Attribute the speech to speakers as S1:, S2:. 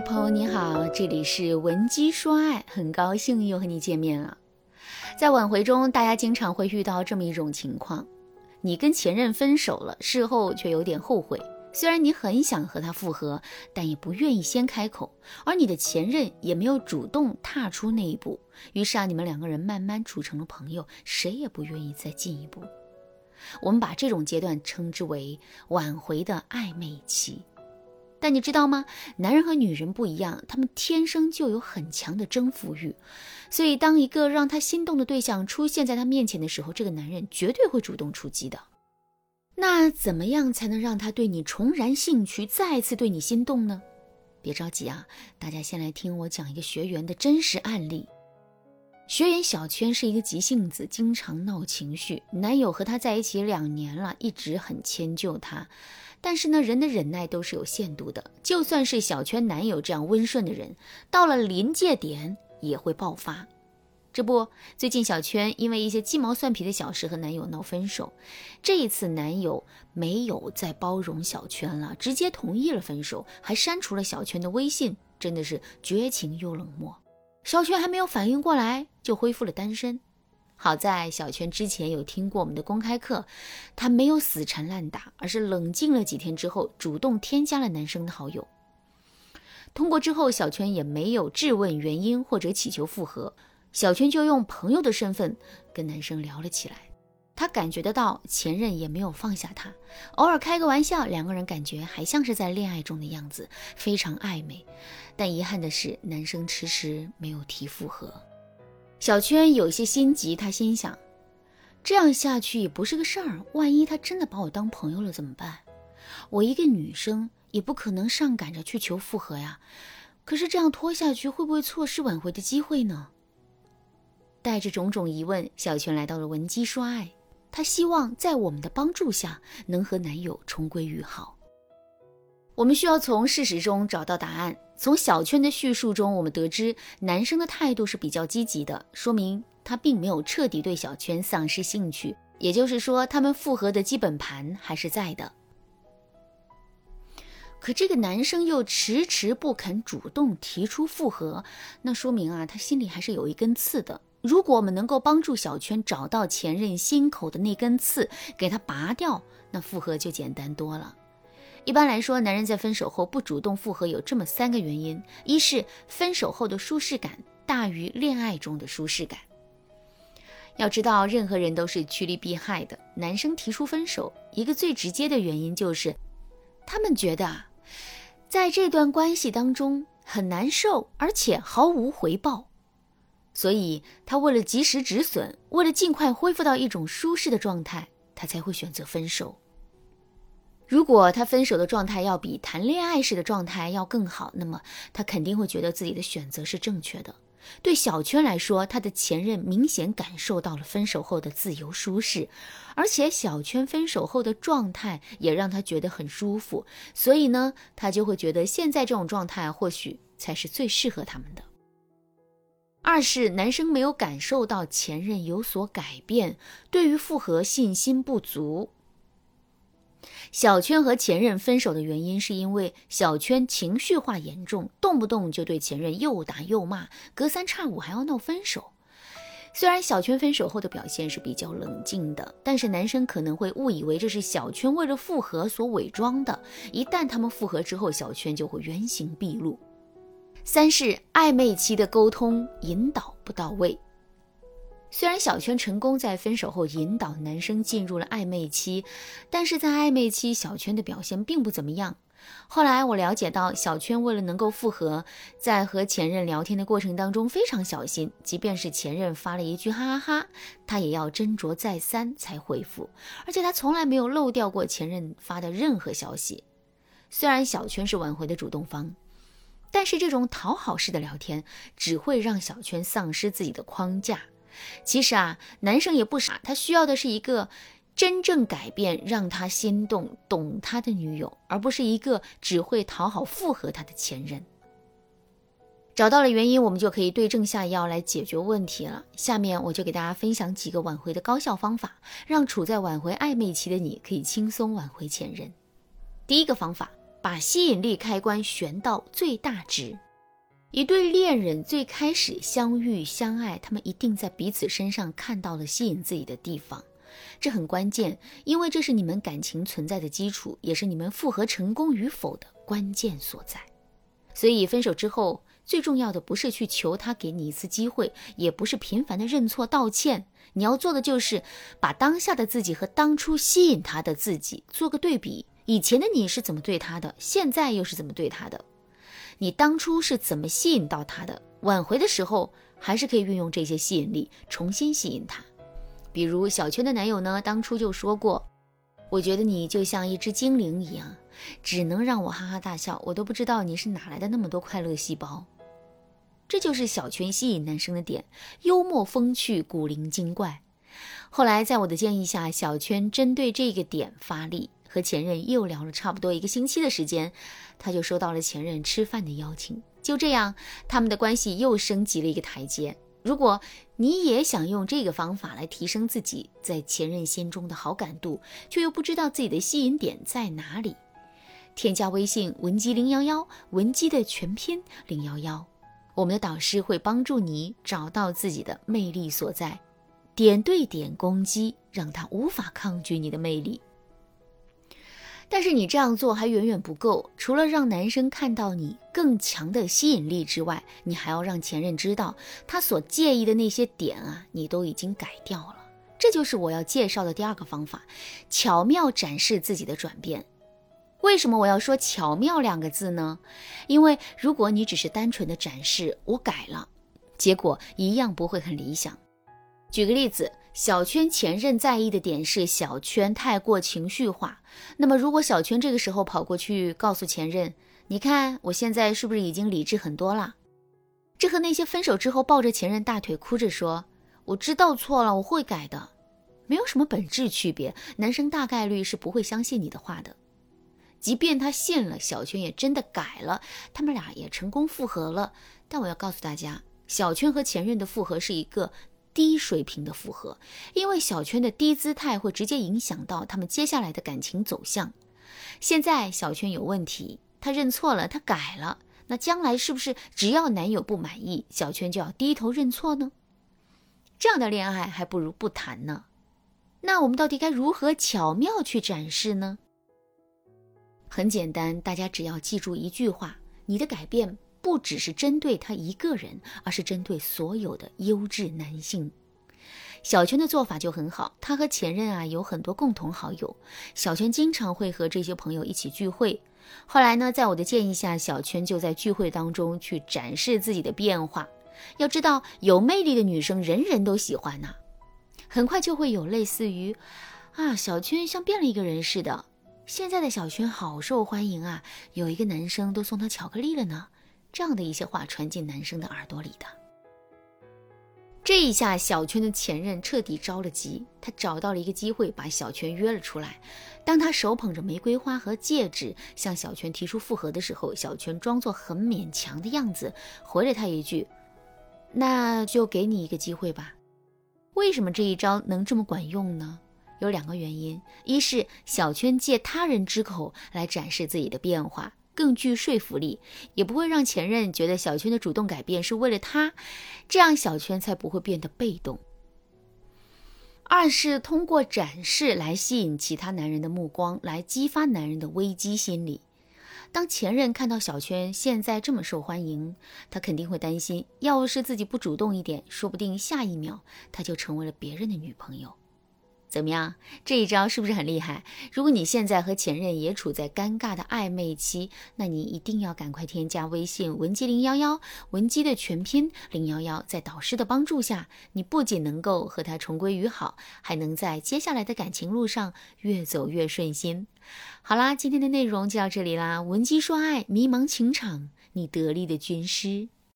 S1: 朋友你好，这里是文姬说爱，很高兴又和你见面了。在挽回中，大家经常会遇到这么一种情况：你跟前任分手了，事后却有点后悔。虽然你很想和他复合，但也不愿意先开口，而你的前任也没有主动踏出那一步。于是啊，你们两个人慢慢处成了朋友，谁也不愿意再进一步。我们把这种阶段称之为挽回的暧昧期。但你知道吗？男人和女人不一样，他们天生就有很强的征服欲，所以当一个让他心动的对象出现在他面前的时候，这个男人绝对会主动出击的。那怎么样才能让他对你重燃兴趣，再次对你心动呢？别着急啊，大家先来听我讲一个学员的真实案例。学员小圈是一个急性子，经常闹情绪，男友和她在一起两年了，一直很迁就她。但是呢，人的忍耐都是有限度的。就算是小圈男友这样温顺的人，到了临界点也会爆发。这不，最近小圈因为一些鸡毛蒜皮的小事和男友闹分手。这一次，男友没有再包容小圈了，直接同意了分手，还删除了小圈的微信，真的是绝情又冷漠。小圈还没有反应过来，就恢复了单身。好在小圈之前有听过我们的公开课，他没有死缠烂打，而是冷静了几天之后，主动添加了男生的好友。通过之后，小圈也没有质问原因或者祈求复合，小圈就用朋友的身份跟男生聊了起来。他感觉得到前任也没有放下他，偶尔开个玩笑，两个人感觉还像是在恋爱中的样子，非常暧昧。但遗憾的是，男生迟迟没有提复合。小圈有些心急，他心想，这样下去也不是个事儿。万一他真的把我当朋友了怎么办？我一个女生也不可能上赶着去求复合呀。可是这样拖下去，会不会错失挽回的机会呢？带着种种疑问，小圈来到了文姬说爱，她希望在我们的帮助下，能和男友重归于好。我们需要从事实中找到答案。从小圈的叙述中，我们得知男生的态度是比较积极的，说明他并没有彻底对小圈丧失兴趣。也就是说，他们复合的基本盘还是在的。可这个男生又迟迟不肯主动提出复合，那说明啊，他心里还是有一根刺的。如果我们能够帮助小圈找到前任心口的那根刺，给他拔掉，那复合就简单多了。一般来说，男人在分手后不主动复合有这么三个原因：一是分手后的舒适感大于恋爱中的舒适感。要知道，任何人都是趋利避害的。男生提出分手，一个最直接的原因就是，他们觉得在这段关系当中很难受，而且毫无回报，所以他为了及时止损，为了尽快恢复到一种舒适的状态，他才会选择分手。如果他分手的状态要比谈恋爱时的状态要更好，那么他肯定会觉得自己的选择是正确的。对小圈来说，他的前任明显感受到了分手后的自由舒适，而且小圈分手后的状态也让他觉得很舒服，所以呢，他就会觉得现在这种状态或许才是最适合他们的。二是男生没有感受到前任有所改变，对于复合信心不足。小圈和前任分手的原因，是因为小圈情绪化严重，动不动就对前任又打又骂，隔三差五还要闹分手。虽然小圈分手后的表现是比较冷静的，但是男生可能会误以为这是小圈为了复合所伪装的。一旦他们复合之后，小圈就会原形毕露。三是暧昧期的沟通引导不到位。虽然小圈成功在分手后引导男生进入了暧昧期，但是在暧昧期，小圈的表现并不怎么样。后来我了解到，小圈为了能够复合，在和前任聊天的过程当中非常小心，即便是前任发了一句哈哈哈，他也要斟酌再三才回复，而且他从来没有漏掉过前任发的任何消息。虽然小圈是挽回的主动方，但是这种讨好式的聊天只会让小圈丧失自己的框架。其实啊，男生也不傻，他需要的是一个真正改变、让他心动、懂他的女友，而不是一个只会讨好、附和他的前任。找到了原因，我们就可以对症下药来解决问题了。下面我就给大家分享几个挽回的高效方法，让处在挽回暧昧期的你可以轻松挽回前任。第一个方法，把吸引力开关旋到最大值。一对恋人最开始相遇相爱，他们一定在彼此身上看到了吸引自己的地方，这很关键，因为这是你们感情存在的基础，也是你们复合成功与否的关键所在。所以分手之后，最重要的不是去求他给你一次机会，也不是频繁的认错道歉，你要做的就是把当下的自己和当初吸引他的自己做个对比。以前的你是怎么对他的，现在又是怎么对他的？你当初是怎么吸引到他的？挽回的时候还是可以运用这些吸引力重新吸引他。比如小圈的男友呢，当初就说过：“我觉得你就像一只精灵一样，只能让我哈哈大笑，我都不知道你是哪来的那么多快乐细胞。”这就是小圈吸引男生的点，幽默风趣，古灵精怪。后来在我的建议下，小圈针对这个点发力。和前任又聊了差不多一个星期的时间，他就收到了前任吃饭的邀请。就这样，他们的关系又升级了一个台阶。如果你也想用这个方法来提升自己在前任心中的好感度，却又不知道自己的吸引点在哪里，添加微信文姬零幺幺，文姬的全拼零幺幺，我们的导师会帮助你找到自己的魅力所在，点对点攻击，让他无法抗拒你的魅力。但是你这样做还远远不够，除了让男生看到你更强的吸引力之外，你还要让前任知道他所介意的那些点啊，你都已经改掉了。这就是我要介绍的第二个方法，巧妙展示自己的转变。为什么我要说巧妙两个字呢？因为如果你只是单纯的展示我改了，结果一样不会很理想。举个例子。小圈前任在意的点是小圈太过情绪化。那么，如果小圈这个时候跑过去告诉前任：“你看我现在是不是已经理智很多了？”这和那些分手之后抱着前任大腿哭着说“我知道错了，我会改的”，没有什么本质区别。男生大概率是不会相信你的话的。即便他信了，小圈也真的改了，他们俩也成功复合了。但我要告诉大家，小圈和前任的复合是一个。低水平的复合，因为小圈的低姿态会直接影响到他们接下来的感情走向。现在小圈有问题，他认错了，他改了，那将来是不是只要男友不满意，小圈就要低头认错呢？这样的恋爱还不如不谈呢。那我们到底该如何巧妙去展示呢？很简单，大家只要记住一句话：你的改变。不只是针对他一个人，而是针对所有的优质男性。小圈的做法就很好，他和前任啊有很多共同好友，小圈经常会和这些朋友一起聚会。后来呢，在我的建议下，小圈就在聚会当中去展示自己的变化。要知道，有魅力的女生人人都喜欢呐。很快就会有类似于啊，小圈像变了一个人似的。现在的小圈好受欢迎啊，有一个男生都送她巧克力了呢。这样的一些话传进男生的耳朵里的，这一下小圈的前任彻底着了急，他找到了一个机会把小圈约了出来。当他手捧着玫瑰花和戒指向小圈提出复合的时候，小圈装作很勉强的样子，回了他一句：“那就给你一个机会吧。”为什么这一招能这么管用呢？有两个原因：一是小圈借他人之口来展示自己的变化。更具说服力，也不会让前任觉得小圈的主动改变是为了他，这样小圈才不会变得被动。二是通过展示来吸引其他男人的目光，来激发男人的危机心理。当前任看到小圈现在这么受欢迎，他肯定会担心，要是自己不主动一点，说不定下一秒他就成为了别人的女朋友。怎么样，这一招是不是很厉害？如果你现在和前任也处在尴尬的暧昧期，那你一定要赶快添加微信文姬零幺幺，文姬的全拼零幺幺，在导师的帮助下，你不仅能够和他重归于好，还能在接下来的感情路上越走越顺心。好啦，今天的内容就到这里啦，文姬说爱，迷茫情场，你得力的军师。